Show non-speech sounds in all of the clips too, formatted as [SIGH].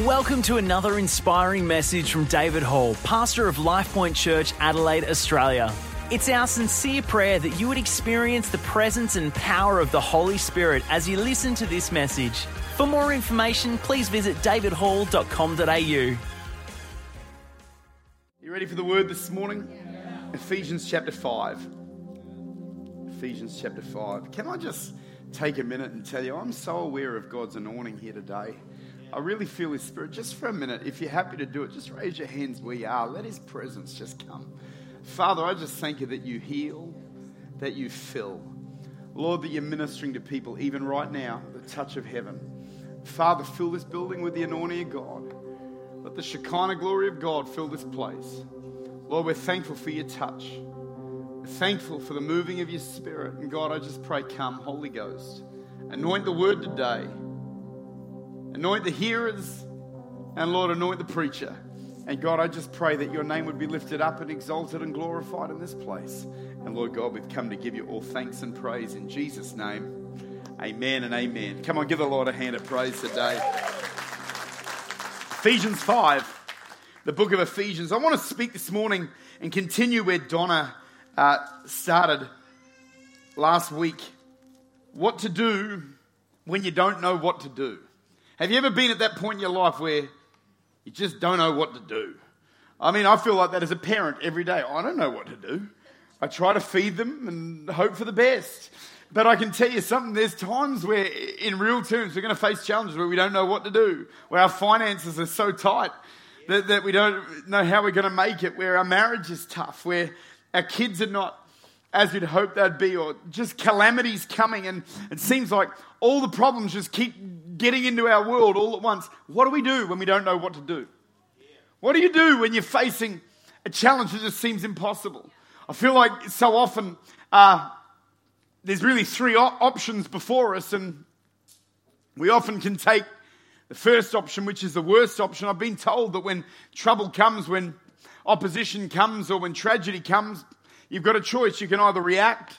Welcome to another inspiring message from David Hall, pastor of LifePoint Church, Adelaide, Australia. It's our sincere prayer that you would experience the presence and power of the Holy Spirit as you listen to this message. For more information, please visit davidhall.com.au. You ready for the word this morning? Ephesians chapter 5. Ephesians chapter 5. Can I just take a minute and tell you, I'm so aware of God's anointing here today. I really feel His Spirit. Just for a minute, if you're happy to do it, just raise your hands where you are. Let His presence just come. Father, I just thank you that you heal, that you fill. Lord, that you're ministering to people even right now, the touch of heaven. Father, fill this building with the anointing of God. Let the Shekinah glory of God fill this place. Lord, we're thankful for your touch. We're thankful for the moving of your spirit. And God, I just pray, come, Holy Ghost. Anoint the word today. Anoint the hearers. And Lord, anoint the preacher. And God, I just pray that your name would be lifted up and exalted and glorified in this place. And Lord God, we've come to give you all thanks and praise in Jesus' name. Amen and amen. Come on, give the Lord a hand of praise today. Ephesians 5, the book of Ephesians. I want to speak this morning and continue where Donna uh, started last week. What to do when you don't know what to do. Have you ever been at that point in your life where you just don't know what to do? I mean, I feel like that as a parent every day. I don't know what to do. I try to feed them and hope for the best. But I can tell you something, there's times where, in real terms, we're going to face challenges where we don't know what to do, where our finances are so tight that, that we don't know how we're going to make it, where our marriage is tough, where our kids are not as you'd hope they'd be, or just calamities coming, and it seems like all the problems just keep getting into our world all at once. What do we do when we don't know what to do? What do you do when you're facing a challenge that just seems impossible? I feel like so often uh, there's really three op- options before us, and we often can take the first option, which is the worst option. I've been told that when trouble comes, when opposition comes, or when tragedy comes, you've got a choice. You can either react,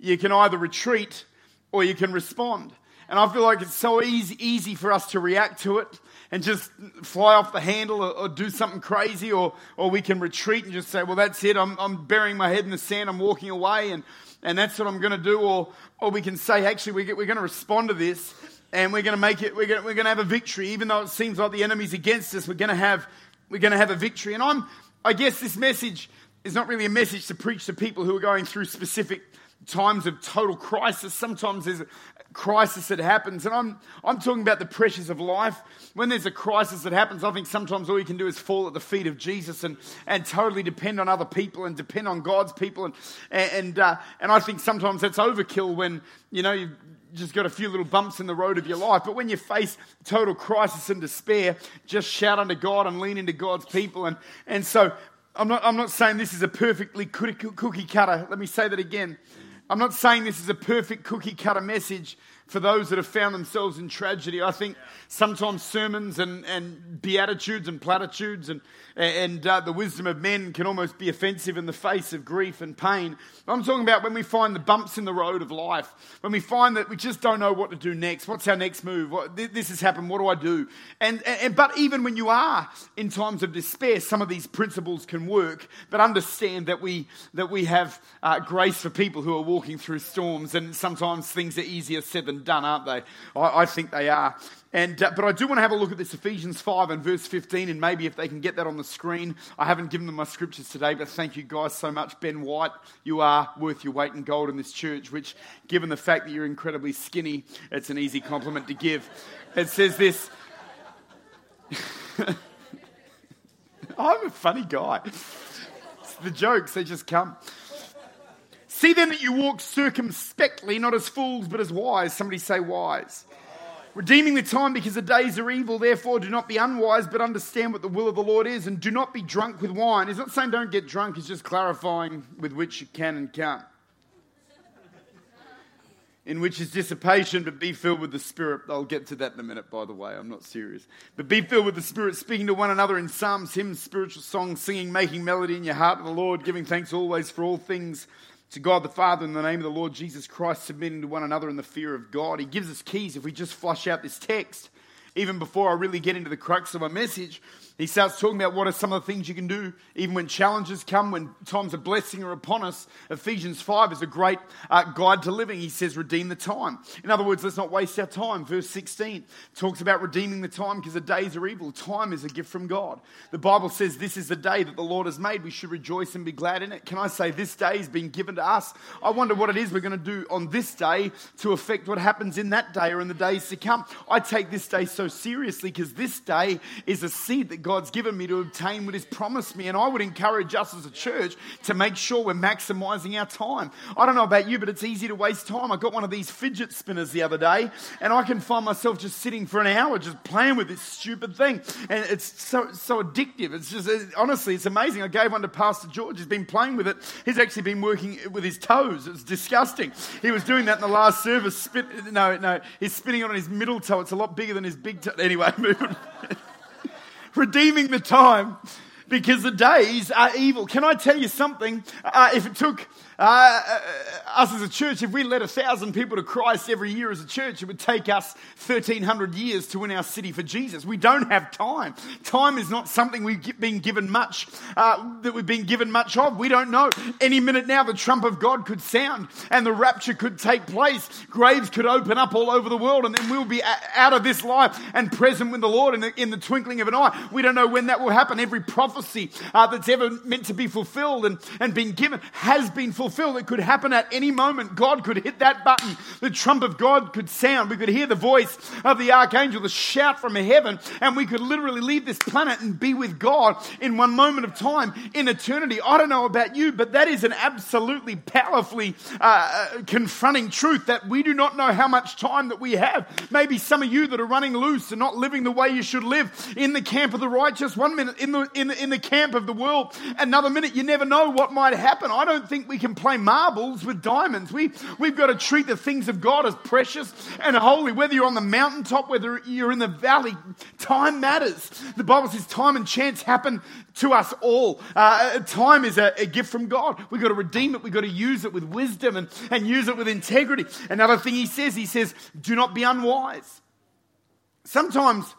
you can either retreat, or you can respond. And I feel like it's so easy, easy for us to react to it and just fly off the handle or, or, do something crazy, or, or we can retreat and just say, well, that's it. I'm, I'm burying my head in the sand. I'm walking away, and, and that's what I'm going to do. Or, or we can say, actually, we get, we're going to respond to this and we're going to make it, we're going, to, we're to have a victory. Even though it seems like the enemy's against us, we're going to have, we're going to have a victory. And I'm, I guess this message is not really a message to preach to people who are going through specific times of total crisis. Sometimes there's a crisis that happens, and I'm, I'm talking about the pressures of life. When there's a crisis that happens, I think sometimes all you can do is fall at the feet of Jesus and, and totally depend on other people and depend on God's people. And, and, uh, and I think sometimes that's overkill when, you know, you've just got a few little bumps in the road of your life. But when you face total crisis and despair, just shout unto God and lean into God's people. And, and so I'm not, I'm not saying this is a perfectly cookie cutter. Let me say that again. I'm not saying this is a perfect cookie cutter message for those that have found themselves in tragedy. I think sometimes sermons and, and beatitudes and platitudes and, and uh, the wisdom of men can almost be offensive in the face of grief and pain. I'm talking about when we find the bumps in the road of life, when we find that we just don't know what to do next. What's our next move? What, this has happened. What do I do? And, and, but even when you are in times of despair, some of these principles can work. But understand that we, that we have uh, grace for people who are walking through storms, and sometimes things are easier said than done, aren't they? I, I think they are. And, uh, but I do want to have a look at this Ephesians 5 and verse 15, and maybe if they can get that on the screen. I haven't given them my scriptures today, but thank you guys so much. Ben White, you are worth your weight in gold in this church, which, given the fact that you're incredibly skinny, it's an easy compliment to give. It says this [LAUGHS] I'm a funny guy. The jokes, they just come. See then that you walk circumspectly, not as fools, but as wise. Somebody say wise. Redeeming the time because the days are evil, therefore do not be unwise, but understand what the will of the Lord is, and do not be drunk with wine. He's not saying don't get drunk, he's just clarifying with which you can and can't. In which is dissipation, but be filled with the Spirit. I'll get to that in a minute, by the way. I'm not serious. But be filled with the Spirit, speaking to one another in psalms, hymns, spiritual songs, singing, making melody in your heart to the Lord, giving thanks always for all things to God the Father in the name of the Lord Jesus Christ, submitting to one another in the fear of God. He gives us keys if we just flush out this text even before I really get into the crux of my message, he starts talking about what are some of the things you can do even when challenges come, when times of blessing are upon us. Ephesians 5 is a great uh, guide to living. He says, redeem the time. In other words, let's not waste our time. Verse 16 talks about redeeming the time because the days are evil. Time is a gift from God. The Bible says this is the day that the Lord has made. We should rejoice and be glad in it. Can I say this day has been given to us? I wonder what it is we're going to do on this day to affect what happens in that day or in the days to come. I take this day so seriously because this day is a seed that God's given me to obtain what He's promised me. And I would encourage us as a church to make sure we're maximizing our time. I don't know about you, but it's easy to waste time. I got one of these fidget spinners the other day, and I can find myself just sitting for an hour just playing with this stupid thing. And it's so, so addictive. It's just, honestly, it's amazing. I gave one to Pastor George. He's been playing with it. He's actually been working with his toes. It's disgusting. He was doing that in the last service. Spit, no, no, he's spinning it on his middle toe. It's a lot bigger than his big toe. Anyway, [LAUGHS] moving redeeming the time because the days are evil. Can I tell you something? Uh, if it took uh, uh, us as a church, if we led a thousand people to Christ every year as a church, it would take us 1,300 years to win our city for Jesus. We don't have time. Time is not something we've been given much, uh, that we've been given much of. We don't know. Any minute now, the trump of God could sound and the rapture could take place. Graves could open up all over the world and then we'll be out of this life and present with the Lord in the, in the twinkling of an eye. We don't know when that will happen. Every prophecy uh, that's ever meant to be fulfilled and, and been given has been fulfilled. It could happen at any moment. God could hit that button. The trump of God could sound. We could hear the voice of the archangel, the shout from heaven, and we could literally leave this planet and be with God in one moment of time in eternity. I don't know about you, but that is an absolutely powerfully uh confronting truth that we do not know how much time that we have. Maybe some of you that are running loose and not living the way you should live in the camp of the righteous, one minute in the, in the, in the camp of the world, another minute you never know what might happen. I don't think we can play marbles with diamonds. We, we've got to treat the things of God as precious and holy. Whether you're on the mountaintop, whether you're in the valley, time matters. The Bible says time and chance happen to us all. Uh, time is a, a, gift from God. We've got to redeem it. We've got to use it with wisdom and, and use it with integrity. Another thing he says, he says, do not be unwise. Sometimes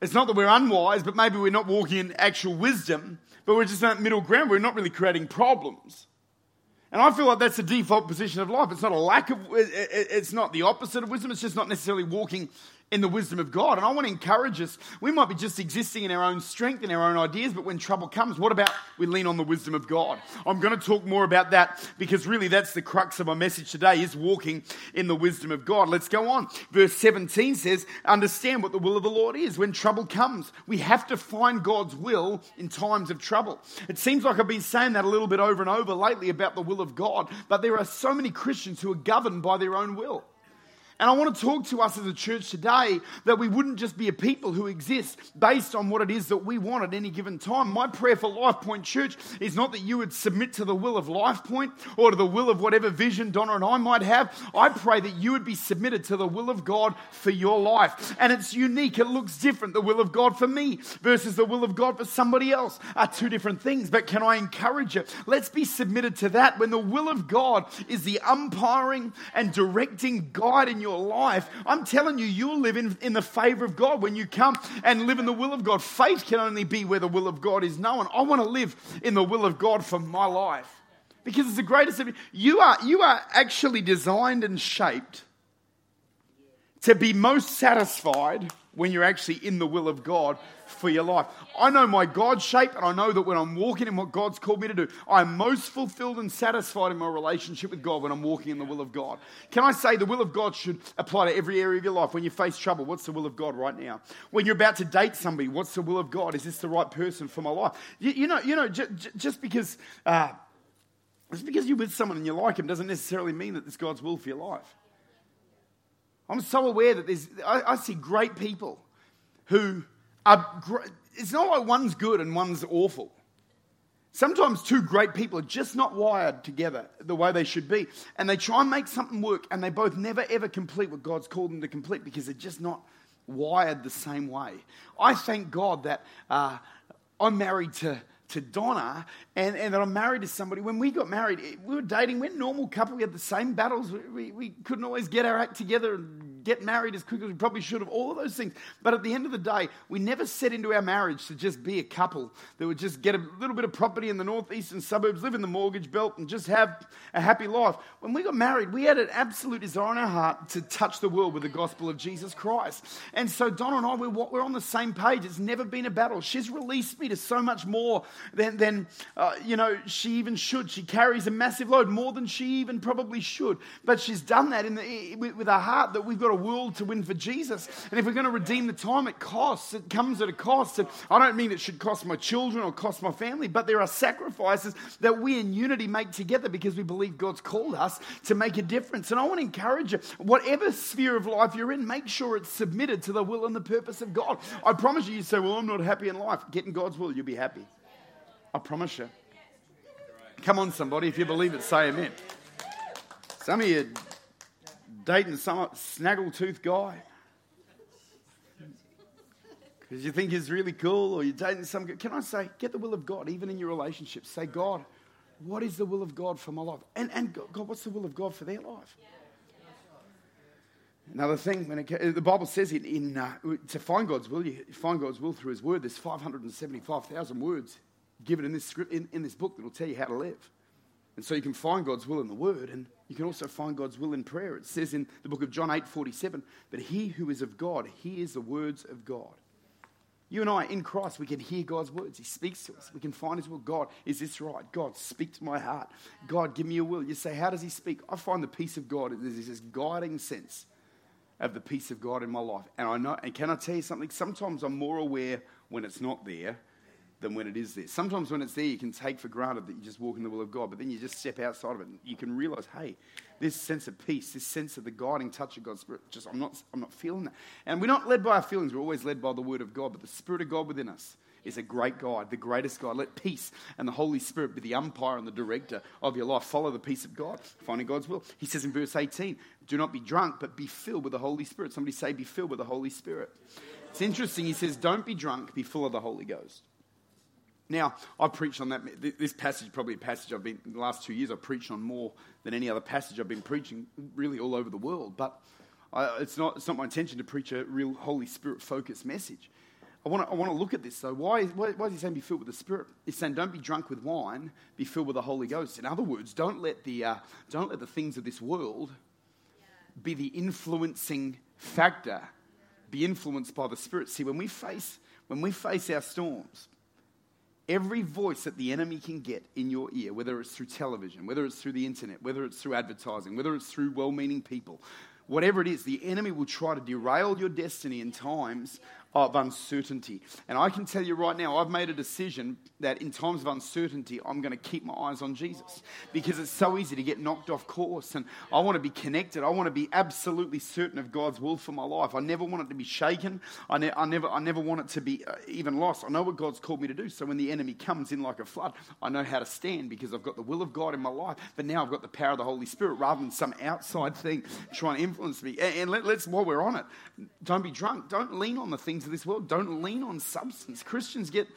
it's not that we're unwise, but maybe we're not walking in actual wisdom, but we're just in that middle ground. We're not really creating problems. And I feel like that's the default position of life. It's not a lack of, it's not the opposite of wisdom. It's just not necessarily walking in the wisdom of God. And I want to encourage us. We might be just existing in our own strength, in our own ideas, but when trouble comes, what about we lean on the wisdom of God? I'm going to talk more about that because really that's the crux of my message today is walking in the wisdom of God. Let's go on. Verse 17 says, understand what the will of the Lord is. When trouble comes, we have to find God's will in times of trouble. It seems like I've been saying that a little bit over and over lately about the will of God, but there are so many Christians who are governed by their own will. And I want to talk to us as a church today that we wouldn't just be a people who exist based on what it is that we want at any given time. My prayer for Life Point Church is not that you would submit to the will of Life Point or to the will of whatever vision Donna and I might have. I pray that you would be submitted to the will of God for your life. And it's unique, it looks different. The will of God for me versus the will of God for somebody else are two different things. But can I encourage you? Let's be submitted to that when the will of God is the umpiring and directing guide in your your life, I'm telling you, you'll live in, in the favor of God when you come and live in the will of God. Faith can only be where the will of God is known. I want to live in the will of God for my life because it's the greatest of you are you are actually designed and shaped to be most satisfied when you're actually in the will of God for your life. I know my God shape, and I know that when I'm walking in what God's called me to do, I'm most fulfilled and satisfied in my relationship with God when I'm walking in the will of God. Can I say the will of God should apply to every area of your life? When you face trouble, what's the will of God right now? When you're about to date somebody, what's the will of God? Is this the right person for my life? You, you know, you know, j- j- just because. Uh, just because you're with someone and you like them doesn't necessarily mean that it's God's will for your life. I'm so aware that there's, I, I see great people who are, it's not like one's good and one's awful. Sometimes two great people are just not wired together the way they should be. And they try and make something work, and they both never ever complete what God's called them to complete because they're just not wired the same way. I thank God that uh, I'm married to, to Donna and, and that I'm married to somebody. When we got married, we were dating, we're a normal couple. We had the same battles. We, we, we couldn't always get our act together get married as quickly as we probably should have, all of those things. But at the end of the day, we never set into our marriage to just be a couple that would just get a little bit of property in the northeastern suburbs, live in the mortgage belt, and just have a happy life. When we got married, we had an absolute desire in our heart to touch the world with the gospel of Jesus Christ. And so Donna and I, we're, we're on the same page. It's never been a battle. She's released me to so much more than, than uh, you know, she even should. She carries a massive load, more than she even probably should. But she's done that in the, with, a heart that we've got a world to win for Jesus. And if we're going to redeem the time, it costs. It comes at a cost. And I don't mean it should cost my children or cost my family, but there are sacrifices that we in unity make together because we believe God's called us to make a difference. And I want to encourage you, whatever sphere of life you're in, make sure it's submitted to the will and the purpose of God. I promise you, you say, Well, I'm not happy in life. Get in God's will, you'll be happy. I promise you. Come on, somebody, if you believe it, say amen. Some of you dating some snaggletooth guy because you think he's really cool or you're dating some Can I say, get the will of God, even in your relationship. Say, God, what is the will of God for my life? And, and God, what's the will of God for their life? Another thing, when it, the Bible says in, in uh, to find God's will, you find God's will through His Word. There's 575,000 words given in this script in, in this book that will tell you how to live. And so you can find God's will in the Word, and you can also find God's will in prayer. It says in the book of John 8 47, but he who is of God hears the words of God. You and I, in Christ, we can hear God's words. He speaks to us. We can find His will. God, is this right? God, speak to my heart. God, give me a will. You say, How does He speak? I find the peace of God. There's this guiding sense of the peace of God in my life. And I know, and can I tell you something? Sometimes I'm more aware when it's not there than when it is there. Sometimes when it's there, you can take for granted that you just walk in the will of God, but then you just step outside of it and you can realize, hey, this sense of peace, this sense of the guiding touch of God's Spirit, just I'm not, I'm not feeling that. And we're not led by our feelings, we're always led by the Word of God, but the Spirit of God within us is a great guide, the greatest guide. Let peace and the Holy Spirit be the umpire and the director of your life. Follow the peace of God, finding God's will. He says in verse 18, do not be drunk, but be filled with the Holy Spirit. Somebody say, be filled with the Holy Spirit. It's interesting. He says, don't be drunk, be full of the Holy Ghost. Now, I've preached on that. This passage, probably a passage I've been, the last two years, I've preached on more than any other passage I've been preaching really all over the world. But I, it's, not, it's not my intention to preach a real Holy Spirit focused message. I want, to, I want to look at this though. Why, why, why is he saying be filled with the Spirit? He's saying don't be drunk with wine, be filled with the Holy Ghost. In other words, don't let the, uh, don't let the things of this world be the influencing factor, be influenced by the Spirit. See, when we face, when we face our storms, Every voice that the enemy can get in your ear, whether it's through television, whether it's through the internet, whether it's through advertising, whether it's through well meaning people, whatever it is, the enemy will try to derail your destiny in times of uncertainty. And I can tell you right now, I've made a decision that in times of uncertainty, I'm going to keep my eyes on Jesus because it's so easy to get knocked off course. And I want to be connected. I want to be absolutely certain of God's will for my life. I never want it to be shaken. I, ne- I never, I never want it to be uh, even lost. I know what God's called me to do. So when the enemy comes in like a flood, I know how to stand because I've got the will of God in my life. But now I've got the power of the Holy Spirit rather than some outside thing trying to influence me. And, and let, let's, while we're on it, don't be drunk. Don't lean on the things of this world. Don't lean on substance. Christians get,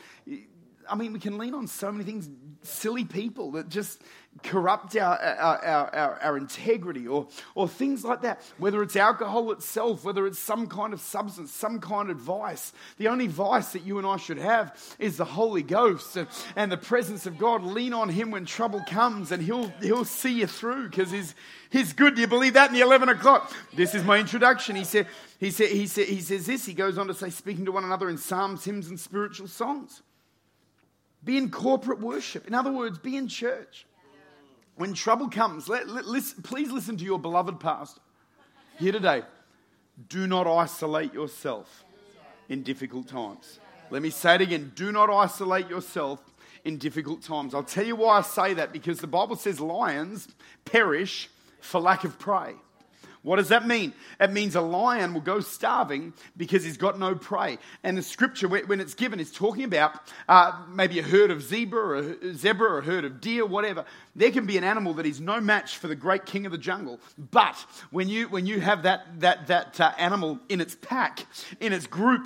I mean, we can lean on so many things, silly people that just corrupt our, our, our, our, integrity or, or things like that. Whether it's alcohol itself, whether it's some kind of substance, some kind of vice. The only vice that you and I should have is the Holy Ghost and, and the presence of God. Lean on Him when trouble comes and He'll, he'll see you through because He's, he's good. Do you believe that in the 11 o'clock? This is my introduction. He said, he, said, he, said, he says this. He goes on to say, speaking to one another in psalms, hymns, and spiritual songs. Be in corporate worship. In other words, be in church. When trouble comes, let, let, listen, please listen to your beloved pastor here today. Do not isolate yourself in difficult times. Let me say it again. Do not isolate yourself in difficult times. I'll tell you why I say that because the Bible says lions perish for lack of prey. What does that mean? It means a lion will go starving because he's got no prey. And the scripture, when it's given, is talking about uh, maybe a herd of zebra or a zebra or a herd of deer, whatever. There can be an animal that is no match for the great king of the jungle. But when you, when you have that, that, that uh, animal in its pack, in its group,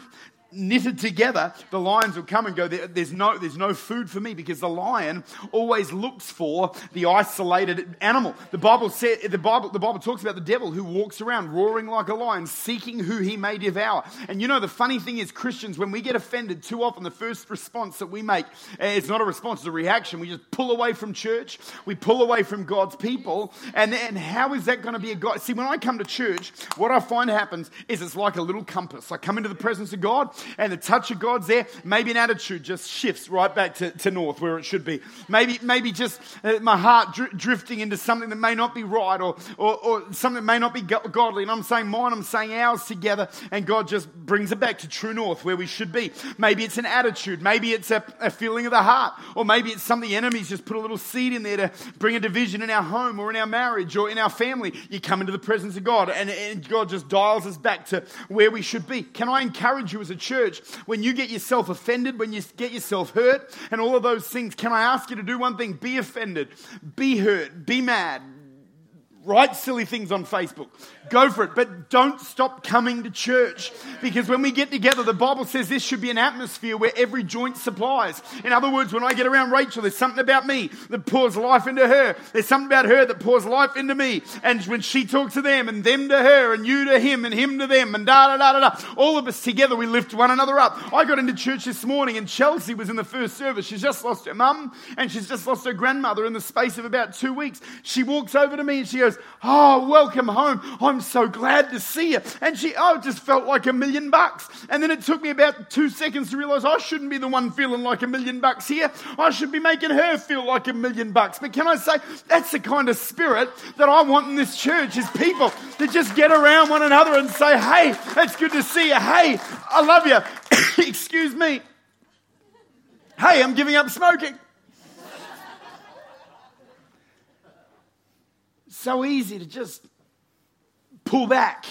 knitted together, the lions will come and go, there's no, there's no food for me because the lion always looks for the isolated animal. The Bible, said, the Bible, the Bible talks about the devil who walks around roaring like a lion, seeking who he may devour. And you know, the funny thing is, Christians, when we get offended, too often the first response that we make, eh, it's not a response, it's a reaction. We just pull away from church, we pull away from God's people. And, and how is that going to be a God? See, when I come to church, what I find happens is it's like a little compass. I come into the presence of God, and the touch of God's there. Maybe an attitude just shifts right back to, to north where it should be. Maybe, maybe just uh, my heart dr- drifting into something that may not be right or, or, or something that may not be godly. And I'm saying mine, I'm saying ours together, and God just brings it back to true north where we should be. Maybe it's an attitude. Maybe it's a, a feeling of the heart. Or maybe it's something the enemy's just put a little seed in there to bring a division in our home or in our marriage or in our family. You come into the presence of God, and, and God just dials us back to where we should be. Can I encourage you as a church when you get yourself offended, when you get yourself hurt, and all of those things? Can I ask you to do one thing? Be offended, be hurt, be mad, write silly things on Facebook. Go for it. But don't stop coming to church because when we get together, the Bible says this should be an atmosphere where every joint supplies. In other words, when I get around Rachel, there's something about me that pours life into her. There's something about her that pours life into me. And when she talks to them and them to her and you to him and him to them and da da da da da, all of us together, we lift one another up. I got into church this morning and Chelsea was in the first service. She's just lost her mum and she's just lost her grandmother in the space of about two weeks. She walks over to me and she goes, Oh, welcome home. I'm so glad to see you. And she, oh, just felt like a million bucks. And then it took me about two seconds to realize I shouldn't be the one feeling like a million bucks here. I should be making her feel like a million bucks. But can I say, that's the kind of spirit that I want in this church is people that just get around one another and say, hey, it's good to see you. Hey, I love you. [COUGHS] Excuse me. Hey, I'm giving up smoking. So easy to just pull back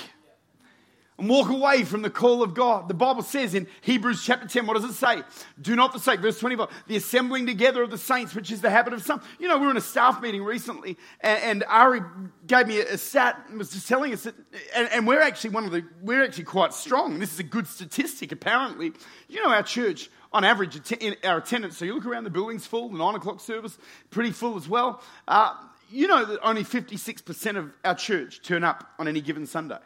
and walk away from the call of God. The Bible says in Hebrews chapter 10, what does it say? Do not forsake, verse 25, the assembling together of the saints, which is the habit of some. You know, we were in a staff meeting recently, and, and Ari gave me a, stat and was just telling us that, and, and we're actually one of the, we're actually quite strong. This is a good statistic, apparently. You know, our church, on average, our attendance, so you look around the building's full, the nine o'clock service, pretty full as well. Uh, you know that only 56% of our church turn up on any given Sunday.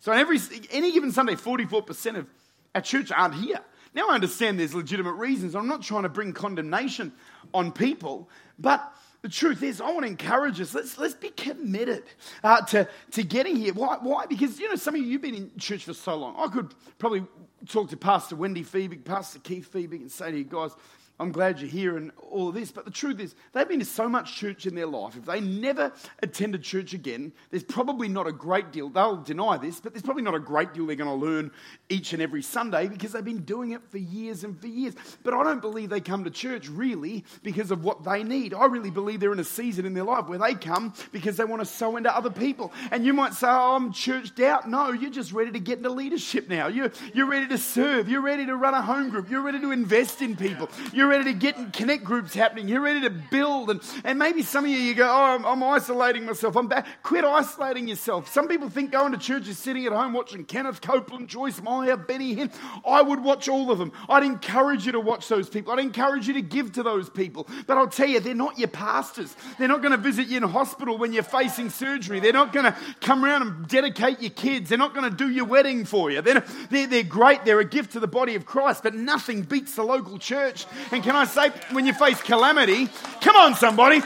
So on every, any given Sunday, 44% of our church aren't here. Now I understand there's legitimate reasons. I'm not trying to bring condemnation on people, but the truth is, I want to encourage us. Let's, let's be committed uh, to, to getting here. Why? Why? Because, you know, some of you, you've been in church for so long. I could probably talk to Pastor Wendy Feebig, Pastor Keith Feebig, and say to you guys, I'm glad you're here and all of this. But the truth is, they've been to so much church in their life. If they never attended church again, there's probably not a great deal. They'll deny this, but there's probably not a great deal they're going to learn each and every Sunday because they've been doing it for years and for years. But I don't believe they come to church really because of what they need. I really believe they're in a season in their life where they come because they want to sow into other people. And you might say, oh, I'm churched out. No, you're just ready to get into leadership now. You're, you're ready to serve. You're ready to run a home group. You're ready to invest in people. You're ready to get in connect groups happening. You're ready to build. And, and maybe some of you, you go, oh, I'm, I'm isolating myself. I'm back. Quit isolating yourself. Some people think going to church is sitting at home watching Kenneth Copeland, Joyce Meyer, Benny Hinn. I would watch all of them. I'd encourage you to watch those people. I'd encourage you to give to those people. But I'll tell you, they're not your pastors. They're not going to visit you in hospital when you're facing surgery. They're not going to come around and dedicate your kids. They're not going to do your wedding for you. They're, they're, they're great. They're a gift to the body of Christ, but nothing beats the local church. And can I say, when you face calamity, come on, somebody.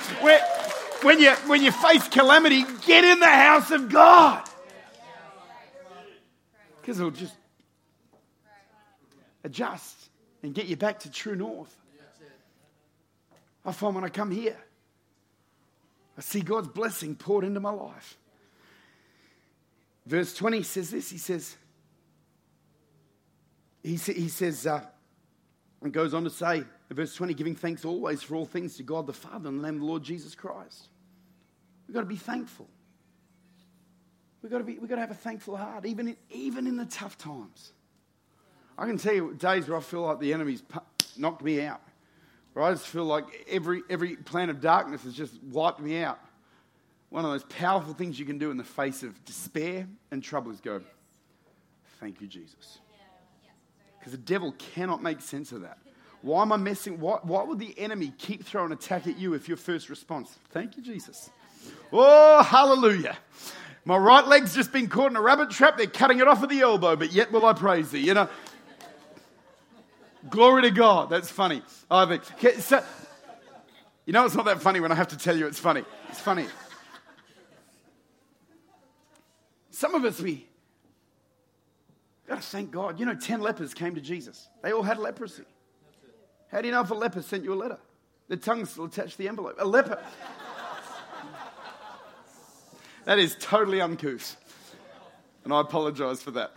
When you, when you face calamity, get in the house of God. Because it'll just adjust and get you back to true north. I find when I come here, I see God's blessing poured into my life. Verse 20 says this He says, He, he says, uh, and goes on to say, verse 20, giving thanks always for all things to God the Father in the name of the Lord Jesus Christ. We've got to be thankful. We've got to, be, we've got to have a thankful heart, even in, even in the tough times. I can tell you days where I feel like the enemy's knocked me out, where I just feel like every, every plan of darkness has just wiped me out. One of those powerful things you can do in the face of despair and trouble is go, Thank you, Jesus. Because the devil cannot make sense of that. Why am I messing? Why, why would the enemy keep throwing attack at you if your first response? Thank you, Jesus. Oh, hallelujah. My right leg's just been caught in a rabbit trap. They're cutting it off at the elbow, but yet will I praise thee. You know, glory to God. That's funny. I think. Okay, so, you know, it's not that funny when I have to tell you it's funny. It's funny. Some of us, we got to thank God. You know, 10 lepers came to Jesus, they all had leprosy. How do you know if a leper sent you a letter? The tongue's still attached to the envelope. A leper. that is totally uncouth. And I apologize for that.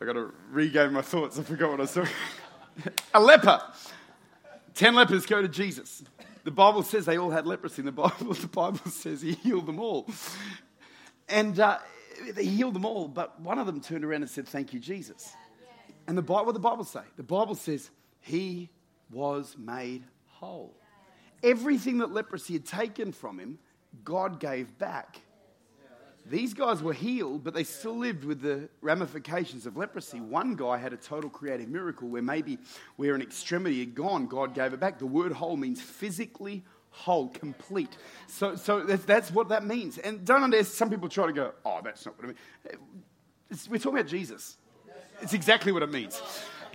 I got to regain my thoughts. I forgot what I saw. a leper. Ten lepers go to Jesus. The Bible says they all had leprosy. The Bible, [LAUGHS] the Bible says he healed them all. And uh, they healed them all, but one of them turned around and said, Thank you, Jesus. And the Bible, what the Bible say? The Bible says he was made whole. Everything that leprosy had taken from him, God gave back. These guys were healed, but they still lived with the ramifications of leprosy. One guy had a total creative miracle where maybe where an extremity had gone, God gave it back. The word whole means physically whole, complete. So, so that's, that's what that means. And don't understand, some people try to go, oh, that's not what I mean. It's, we're talking about Jesus. It's exactly what it means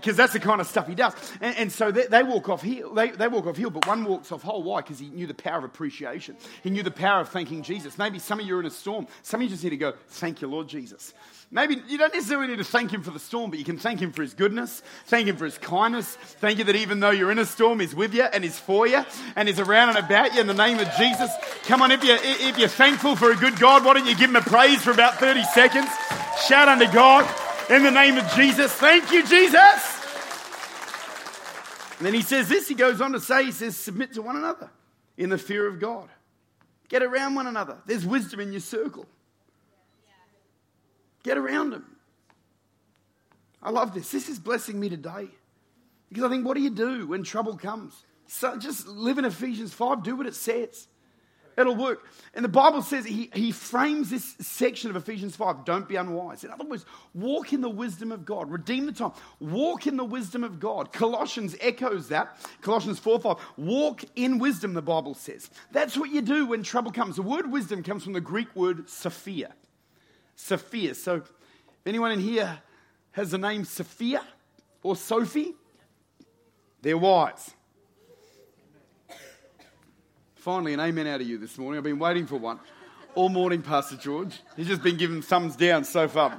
because that's the kind of stuff he does. And, and so they, they, walk off heal. They, they walk off heal, but one walks off whole. Why? Because he knew the power of appreciation. He knew the power of thanking Jesus. Maybe some of you are in a storm. Some of you just need to go, thank you, Lord Jesus. Maybe you don't necessarily need to thank him for the storm, but you can thank him for his goodness, thank him for his kindness, thank you that even though you're in a storm, he's with you and he's for you and he's around and about you in the name of Jesus. Come on, if you're, if you're thankful for a good God, why don't you give him a praise for about 30 seconds? Shout unto God in the name of Jesus. Thank you, Jesus. And then he says this, he goes on to say, he says, submit to one another in the fear of God. Get around one another. There's wisdom in your circle. Get around them. I love this. This is blessing me today. Because I think, what do you do when trouble comes? So just live in Ephesians 5, do what it says. It'll work. And the Bible says he, he frames this section of Ephesians 5 don't be unwise. In other words, walk in the wisdom of God. Redeem the time. Walk in the wisdom of God. Colossians echoes that. Colossians 4 5. Walk in wisdom, the Bible says. That's what you do when trouble comes. The word wisdom comes from the Greek word Sophia. Sophia. So, if anyone in here has the name Sophia or Sophie, they're wise. Finally, an amen out of you this morning. I've been waiting for one all morning, Pastor George. He's just been giving thumbs down so far.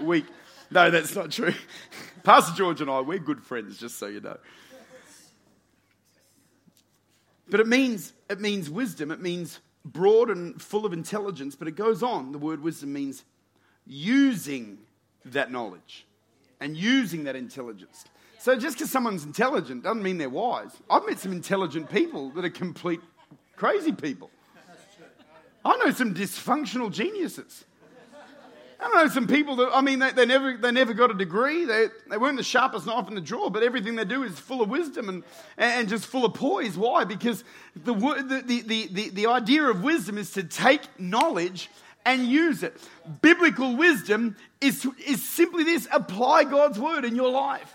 Weak. No, that's not true. [LAUGHS] Pastor George and I, we're good friends, just so you know. But it means it means wisdom. It means broad and full of intelligence. But it goes on. The word wisdom means using that knowledge and using that intelligence. So just because someone's intelligent doesn't mean they're wise. I've met some intelligent people that are complete crazy people. I know some dysfunctional geniuses. I know some people that, I mean, they, they, never, they never got a degree. They, they weren't the sharpest knife in the drawer, but everything they do is full of wisdom and, and just full of poise. Why? Because the, the, the, the, the idea of wisdom is to take knowledge and use it. Biblical wisdom is, is simply this apply God's word in your life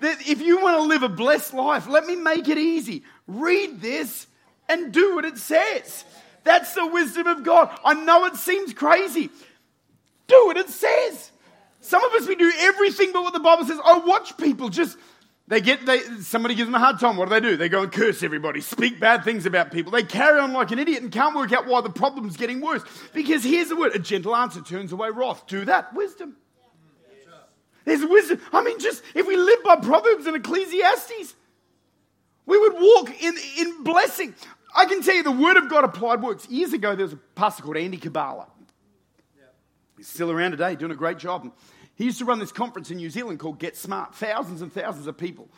if you want to live a blessed life, let me make it easy. Read this and do what it says. That's the wisdom of God. I know it seems crazy. Do what it says. Some of us, we do everything but what the Bible says. I watch people just, they get, they, somebody gives them a hard time. What do they do? They go and curse everybody, speak bad things about people. They carry on like an idiot and can't work out why the problem's getting worse. Because here's the word a gentle answer turns away wrath. Do that, wisdom. There's wisdom. I mean, just if we live by Proverbs and Ecclesiastes, we would walk in, in blessing. I can tell you the Word of God applied works. Years ago, there was a pastor called Andy Kabbalah. He's still around today, doing a great job. He used to run this conference in New Zealand called Get Smart, thousands and thousands of people.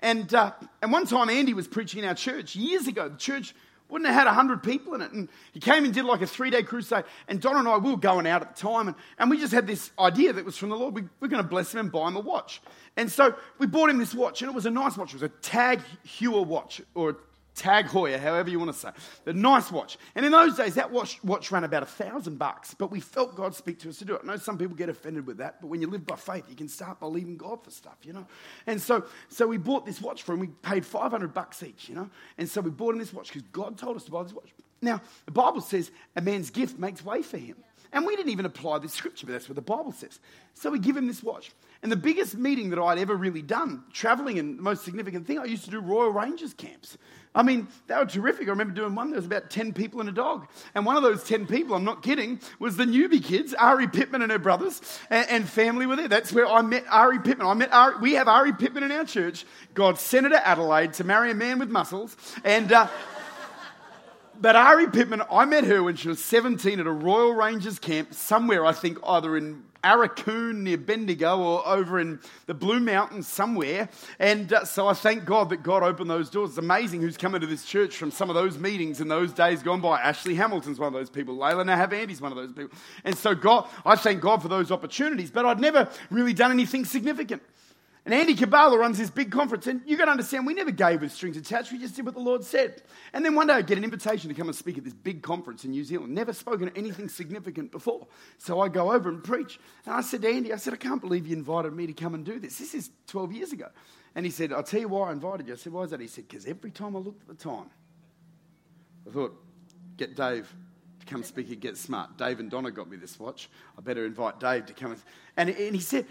And, uh, and one time, Andy was preaching in our church years ago. The church wouldn't have had 100 people in it. And he came and did like a three day crusade. And Don and I, we were going out at the time. And, and we just had this idea that was from the Lord. We, we're going to bless him and buy him a watch. And so we bought him this watch. And it was a nice watch. It was a Tag Heuer watch or Tag Hoyer, however you want to say. The nice watch. And in those days, that watch, watch ran about a thousand bucks, but we felt God speak to us to do it. I know some people get offended with that, but when you live by faith, you can start believing God for stuff, you know? And so, so we bought this watch for him. We paid 500 bucks each, you know? And so we bought him this watch because God told us to buy this watch. Now, the Bible says a man's gift makes way for him. And we didn't even apply this scripture, but that's what the Bible says. So we give him this watch. And the biggest meeting that I'd ever really done, traveling and the most significant thing, I used to do Royal Rangers camps. I mean, they were terrific. I remember doing one, there was about 10 people and a dog. And one of those 10 people, I'm not kidding, was the newbie kids. Ari Pittman and her brothers and, and family were there. That's where I met Ari Pittman. I met Ari, we have Ari Pittman in our church. God sent her to Adelaide to marry a man with muscles. And. Uh, but Ari Pittman, I met her when she was 17 at a Royal Rangers camp somewhere, I think either in Aurukun near Bendigo or over in the Blue Mountains somewhere. And uh, so I thank God that God opened those doors. It's amazing who's come into this church from some of those meetings in those days gone by. Ashley Hamilton's one of those people. Layla Nahavandi's one of those people. And so God, I thank God for those opportunities, but I'd never really done anything significant. And Andy Cabala runs this big conference, and you've got to understand, we never gave with strings attached. We just did what the Lord said. And then one day I get an invitation to come and speak at this big conference in New Zealand. Never spoken anything significant before. So I go over and preach. And I said to Andy, I said, I can't believe you invited me to come and do this. This is 12 years ago. And he said, I'll tell you why I invited you. I said, why is that? He said, because every time I looked at the time, I thought, get Dave to come speak at Get Smart. Dave and Donna got me this watch. I better invite Dave to come. And, and he said,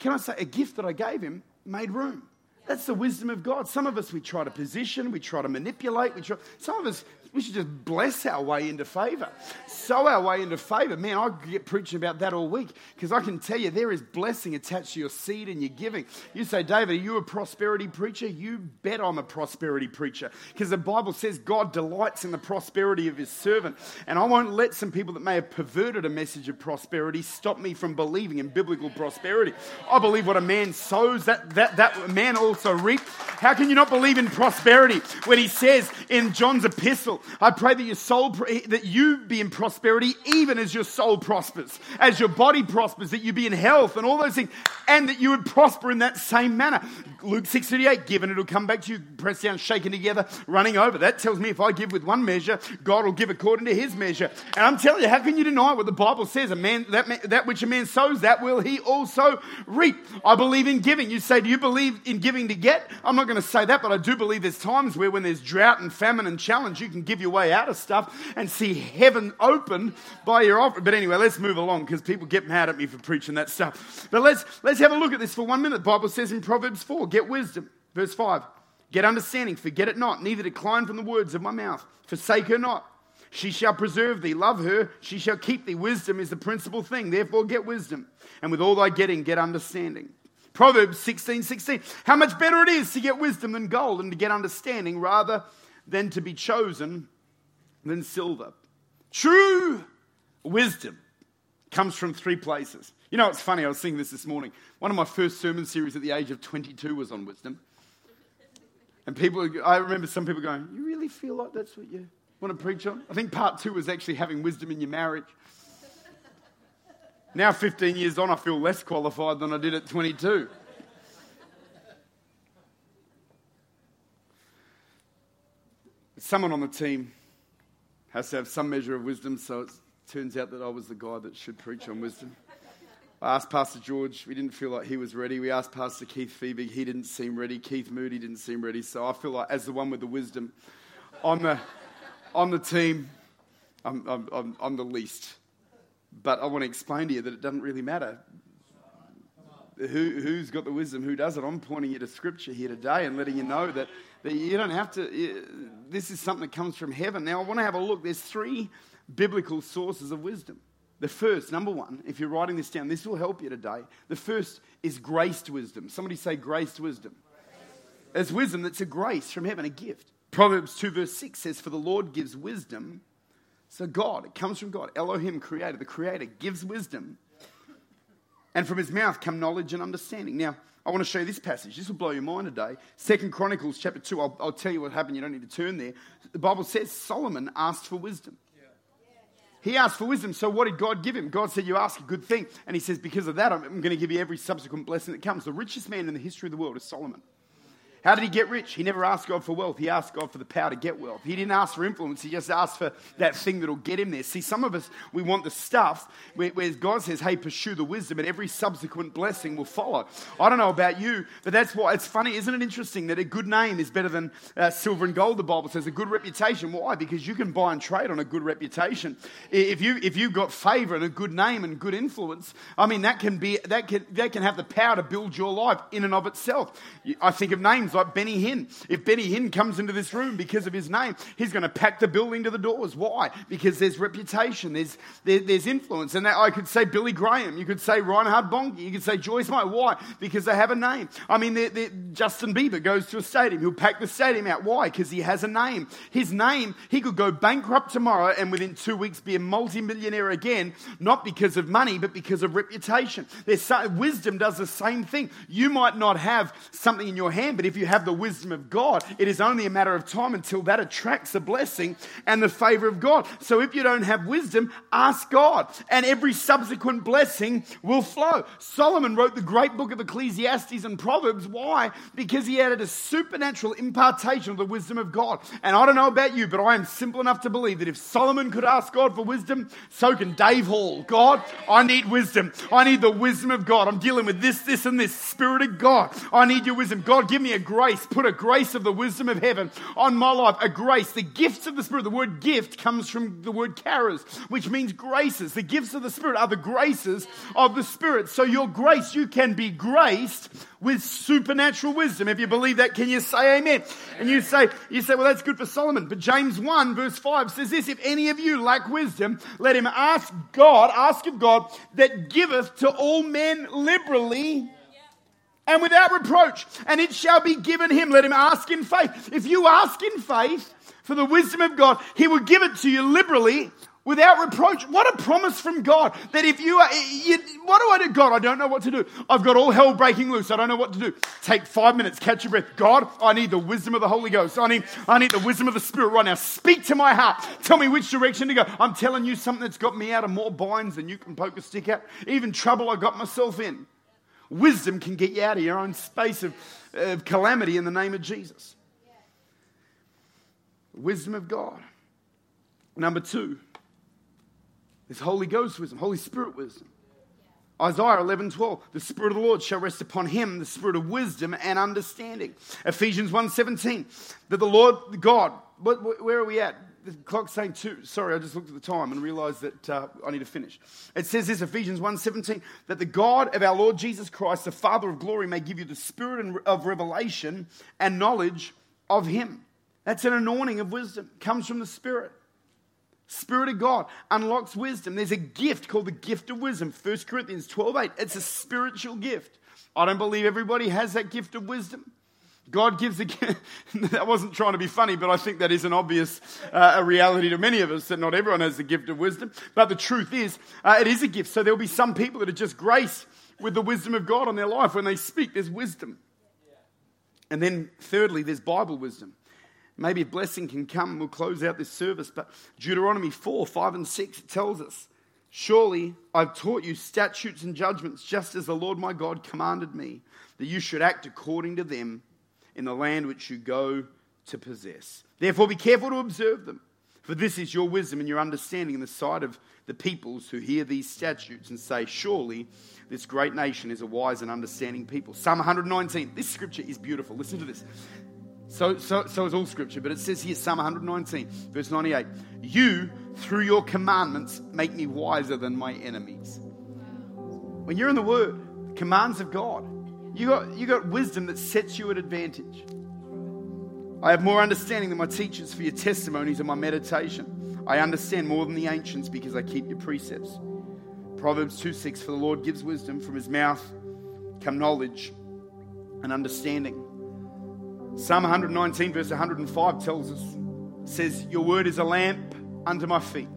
can I say, a gift that I gave him made room. That's the wisdom of God. Some of us, we try to position, we try to manipulate, we try, some of us, we should just bless our way into favor, sow our way into favor. Man, I get preaching about that all week because I can tell you there is blessing attached to your seed and your giving. You say, David, are you a prosperity preacher? You bet I'm a prosperity preacher because the Bible says God delights in the prosperity of his servant. And I won't let some people that may have perverted a message of prosperity stop me from believing in biblical prosperity. I believe what a man sows, that, that, that man also reaps. How can you not believe in prosperity when he says in John's epistle, I pray that your soul, that you be in prosperity even as your soul prospers, as your body prospers, that you be in health and all those things, and that you would prosper in that same manner. Luke 6:38, given it'll come back to you, pressed down, shaken together, running over. That tells me if I give with one measure, God will give according to his measure. And I'm telling you, how can you deny what the Bible says? A man that, that which a man sows, that will he also reap. I believe in giving. You say, Do you believe in giving to get? I'm not going to say that, but I do believe there's times where when there's drought and famine and challenge, you can give your way out of stuff and see heaven open by your offering. But anyway, let's move along because people get mad at me for preaching that stuff. But let's, let's have a look at this for one minute. The Bible says in Proverbs 4, get wisdom. Verse 5, get understanding, forget it not, neither decline from the words of my mouth. Forsake her not. She shall preserve thee. Love her. She shall keep thee. Wisdom is the principal thing. Therefore, get wisdom. And with all thy getting, get understanding. Proverbs 16 16. How much better it is to get wisdom than gold and to get understanding rather than to be chosen than silver. True wisdom comes from three places. You know, it's funny, I was thinking this this morning. One of my first sermon series at the age of 22 was on wisdom. And people, I remember some people going, You really feel like that's what you want to preach on? I think part two was actually having wisdom in your marriage. Now, 15 years on, I feel less qualified than I did at 22. Someone on the team has to have some measure of wisdom, so it turns out that I was the guy that should preach on wisdom. I asked Pastor George, we didn't feel like he was ready. We asked Pastor Keith Phoebe, he didn't seem ready. Keith Moody didn't seem ready. So I feel like, as the one with the wisdom on the, on the team, I'm, I'm, I'm the least. But I want to explain to you that it doesn't really matter. Who, who's got the wisdom, who doesn't? I'm pointing you to scripture here today and letting you know that, that you don't have to, this is something that comes from heaven. Now, I want to have a look. There's three biblical sources of wisdom. The first, number one, if you're writing this down, this will help you today. The first is graced wisdom. Somebody say graced wisdom. It's wisdom that's a grace from heaven, a gift. Proverbs 2, verse 6 says, For the Lord gives wisdom. So, God, it comes from God. Elohim, creator, the creator, gives wisdom and from his mouth come knowledge and understanding. Now, I want to show you this passage. This will blow your mind today. Second Chronicles chapter 2. I'll, I'll tell you what happened. You don't need to turn there. The Bible says Solomon asked for wisdom. He asked for wisdom. So, what did God give him? God said, You ask a good thing. And he says, Because of that, I'm going to give you every subsequent blessing that comes. The richest man in the history of the world is Solomon. How did he get rich? He never asked God for wealth. He asked God for the power to get wealth. He didn't ask for influence. He just asked for that thing that'll get him there. See, some of us, we want the stuff where, where God says, hey, pursue the wisdom, and every subsequent blessing will follow. I don't know about you, but that's why it's funny. Isn't it interesting that a good name is better than uh, silver and gold, the Bible says? A good reputation. Why? Because you can buy and trade on a good reputation. If, you, if you've got favor and a good name and good influence, I mean, that can, be, that, can, that can have the power to build your life in and of itself. I think of names like Benny Hinn. If Benny Hinn comes into this room because of his name, he's going to pack the building to the doors. Why? Because there's reputation, there's, there, there's influence. And I could say Billy Graham, you could say Reinhard Bonnke, you could say Joyce Meyer. Why? Because they have a name. I mean, they're, they're, Justin Bieber goes to a stadium, he'll pack the stadium out. Why? Because he has a name. His name, he could go bankrupt tomorrow and within two weeks be a multimillionaire again, not because of money, but because of reputation. There's wisdom does the same thing. You might not have something in your hand, but if you have the wisdom of God, it is only a matter of time until that attracts a blessing and the favor of God. So if you don't have wisdom, ask God, and every subsequent blessing will flow. Solomon wrote the great book of Ecclesiastes and Proverbs. Why? Because he added a supernatural impartation of the wisdom of God. And I don't know about you, but I am simple enough to believe that if Solomon could ask God for wisdom, so can Dave Hall. God, I need wisdom. I need the wisdom of God. I'm dealing with this, this, and this. Spirit of God, I need your wisdom. God, give me a grace. Put a grace of the wisdom of heaven on my life. A grace. The gifts of the Spirit. The word gift comes from the word charis, which means graces. The gifts of the Spirit are the graces of the Spirit. So your grace, you can be graced with supernatural wisdom. If you believe that, can you say amen? And you say, you say, well, that's good for Solomon. But James 1 verse 5 says this, if any of you lack wisdom, let him ask God, ask of God that giveth to all men liberally and without reproach, and it shall be given him. Let him ask in faith. If you ask in faith for the wisdom of God, he will give it to you liberally without reproach. What a promise from God that if you are, you, what do I do? God, I don't know what to do. I've got all hell breaking loose. I don't know what to do. Take five minutes, catch your breath. God, I need the wisdom of the Holy Ghost. I need, I need the wisdom of the Spirit right now. Speak to my heart. Tell me which direction to go. I'm telling you something that's got me out of more binds than you can poke a stick at. Even trouble I got myself in. Wisdom can get you out of your own space of, of calamity in the name of Jesus. Wisdom of God. Number two, is Holy Ghost wisdom, Holy Spirit wisdom. Isaiah 11, 12, the Spirit of the Lord shall rest upon him, the Spirit of wisdom and understanding. Ephesians 1, 17, that the Lord God, where are we at? The clock's saying two. Sorry, I just looked at the time and realized that uh, I need to finish. It says this, Ephesians 1, 17, that the God of our Lord Jesus Christ, the Father of glory, may give you the spirit of revelation and knowledge of him. That's an anointing of wisdom, comes from the Spirit. Spirit of God unlocks wisdom. There's a gift called the gift of wisdom. 1 Corinthians 12 8. It's a spiritual gift. I don't believe everybody has that gift of wisdom. God gives a gift. [LAUGHS] that wasn't trying to be funny, but I think that is an obvious uh, a reality to many of us that not everyone has the gift of wisdom. But the truth is, uh, it is a gift. So there'll be some people that are just grace with the wisdom of God on their life. When they speak, there's wisdom. And then, thirdly, there's Bible wisdom. Maybe a blessing can come. We'll close out this service. But Deuteronomy 4 5 and 6 tells us Surely I've taught you statutes and judgments, just as the Lord my God commanded me, that you should act according to them in the land which you go to possess. Therefore, be careful to observe them, for this is your wisdom and your understanding in the sight of the peoples who hear these statutes and say, Surely this great nation is a wise and understanding people. Psalm 119. This scripture is beautiful. Listen to this. So, so, so is all scripture, but it says here, Psalm 119, verse 98 You, through your commandments, make me wiser than my enemies. When you're in the Word, commands of God, you got, you got wisdom that sets you at advantage. I have more understanding than my teachers for your testimonies and my meditation. I understand more than the ancients because I keep your precepts. Proverbs 2 6 For the Lord gives wisdom, from his mouth come knowledge and understanding. Psalm 119, verse 105 tells us, says, Your word is a lamp unto my feet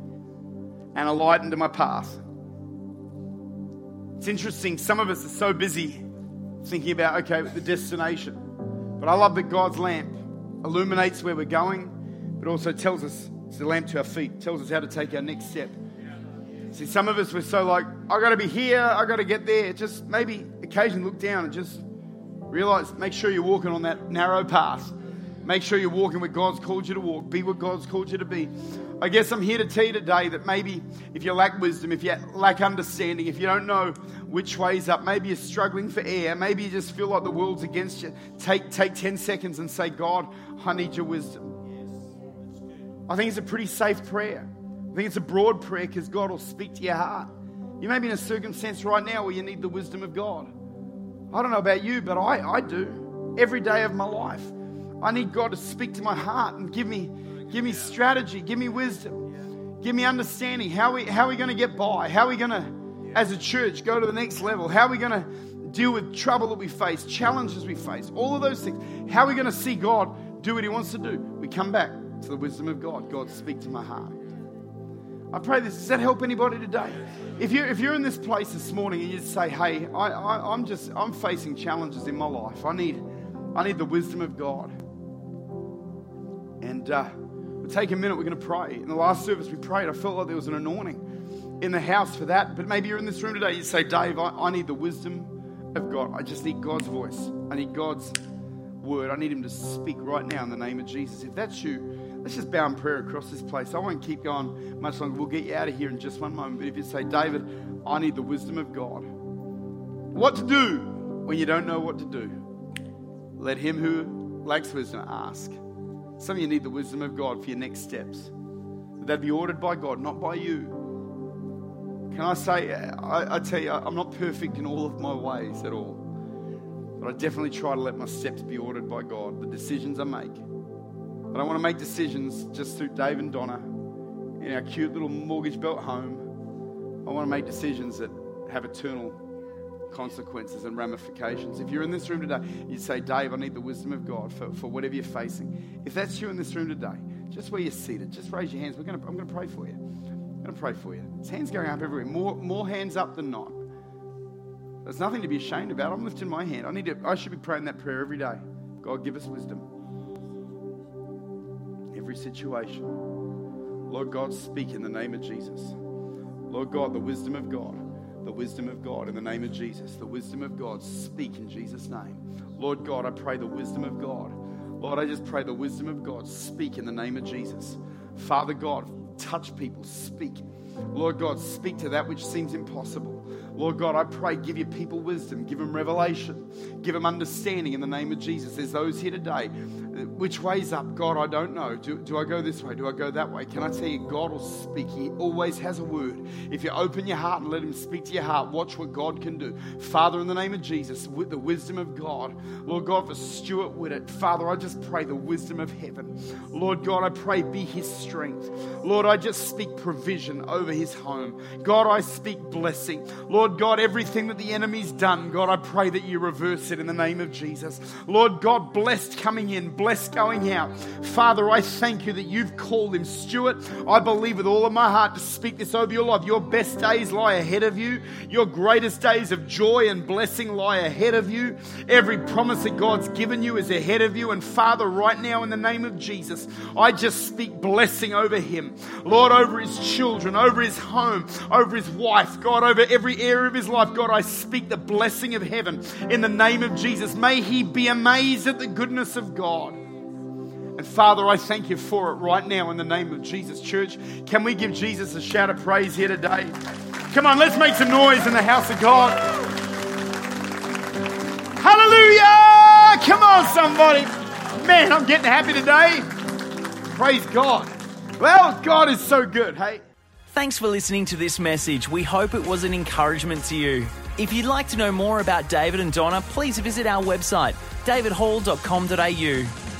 and a light unto my path. It's interesting, some of us are so busy thinking about, okay, the destination. But I love that God's lamp illuminates where we're going, but also tells us it's the lamp to our feet, tells us how to take our next step. See, some of us we're so like, I got to be here, I got to get there. Just maybe occasionally look down and just Realize, make sure you're walking on that narrow path. Make sure you're walking where God's called you to walk. Be what God's called you to be. I guess I'm here to tell you today that maybe if you lack wisdom, if you lack understanding, if you don't know which way's up, maybe you're struggling for air, maybe you just feel like the world's against you, take, take 10 seconds and say, God, I need your wisdom. I think it's a pretty safe prayer. I think it's a broad prayer because God will speak to your heart. You may be in a circumstance right now where you need the wisdom of God. I don't know about you, but I, I do. Every day of my life. I need God to speak to my heart and give me, give me strategy, give me wisdom, give me understanding. How are we, how are we going to get by? How are we going to, as a church, go to the next level? How are we going to deal with trouble that we face, challenges we face, all of those things? How are we going to see God do what He wants to do? We come back to the wisdom of God. God, speak to my heart. I pray this. Does that help anybody today? If you're, if you're in this place this morning and you say, hey, I, I, I'm just, I'm facing challenges in my life. I need, I need the wisdom of God. And uh, take a minute. We're going to pray. In the last service, we prayed. I felt like there was an anointing in the house for that. But maybe you're in this room today. You say, Dave, I, I need the wisdom of God. I just need God's voice. I need God's word. I need Him to speak right now in the name of Jesus. If that's you, let's just bow in prayer across this place. I won't keep going much longer. We'll get you out of here in just one moment. But if you say, David, I need the wisdom of God, what to do when you don't know what to do, let him who lacks wisdom ask. Some of you need the wisdom of God for your next steps. That be ordered by God, not by you. Can I say, I, I tell you, I'm not perfect in all of my ways at all. But I definitely try to let my steps be ordered by God, the decisions I make. But I don't want to make decisions just through Dave and Donna in our cute little mortgage built home. I want to make decisions that have eternal consequences and ramifications. If you're in this room today, you say, Dave, I need the wisdom of God for, for whatever you're facing. If that's you in this room today, just where you're seated, just raise your hands. We're gonna, I'm going to pray for you. I'm going to pray for you. There's hands going up everywhere, more, more hands up than not. There's nothing to be ashamed about. I'm lifting my hand. I, need to, I should be praying that prayer every day. God, give us wisdom every situation. Lord God, speak in the name of Jesus. Lord God, the wisdom of God, the wisdom of God in the name of Jesus, the wisdom of God, speak in Jesus' name. Lord God, I pray the wisdom of God. Lord, I just pray the wisdom of God, speak in the name of Jesus. Father God, touch people, speak. Lord God, speak to that which seems impossible. Lord God, I pray, give your people wisdom, give them revelation, give them understanding in the name of Jesus. There's those here today which way's up? God, I don't know. Do, do I go this way? Do I go that way? Can I tell you, God will speak. He always has a word. If you open your heart and let Him speak to your heart, watch what God can do. Father, in the name of Jesus, with the wisdom of God, Lord God, for Stuart Whitted, Father, I just pray the wisdom of heaven. Lord God, I pray be His strength. Lord, I just speak provision over His home. God, I speak blessing. Lord God, everything that the enemy's done, God, I pray that you reverse it in the name of Jesus. Lord God, blessed coming in, blessed going out. Father, I thank you that you've called him Stuart. I believe with all of my heart to speak this over your life. Your best days lie ahead of you. Your greatest days of joy and blessing lie ahead of you. Every promise that God's given you is ahead of you. And Father, right now in the name of Jesus, I just speak blessing over him. Lord, over his children, over his home, over his wife, God, over every area of his life. God, I speak the blessing of heaven in the name of Jesus. May he be amazed at the goodness of God. And Father, I thank you for it right now in the name of Jesus. Church, can we give Jesus a shout of praise here today? Come on, let's make some noise in the house of God. Hallelujah! Come on, somebody. Man, I'm getting happy today. Praise God. Well, God is so good, hey? Thanks for listening to this message. We hope it was an encouragement to you. If you'd like to know more about David and Donna, please visit our website, davidhall.com.au.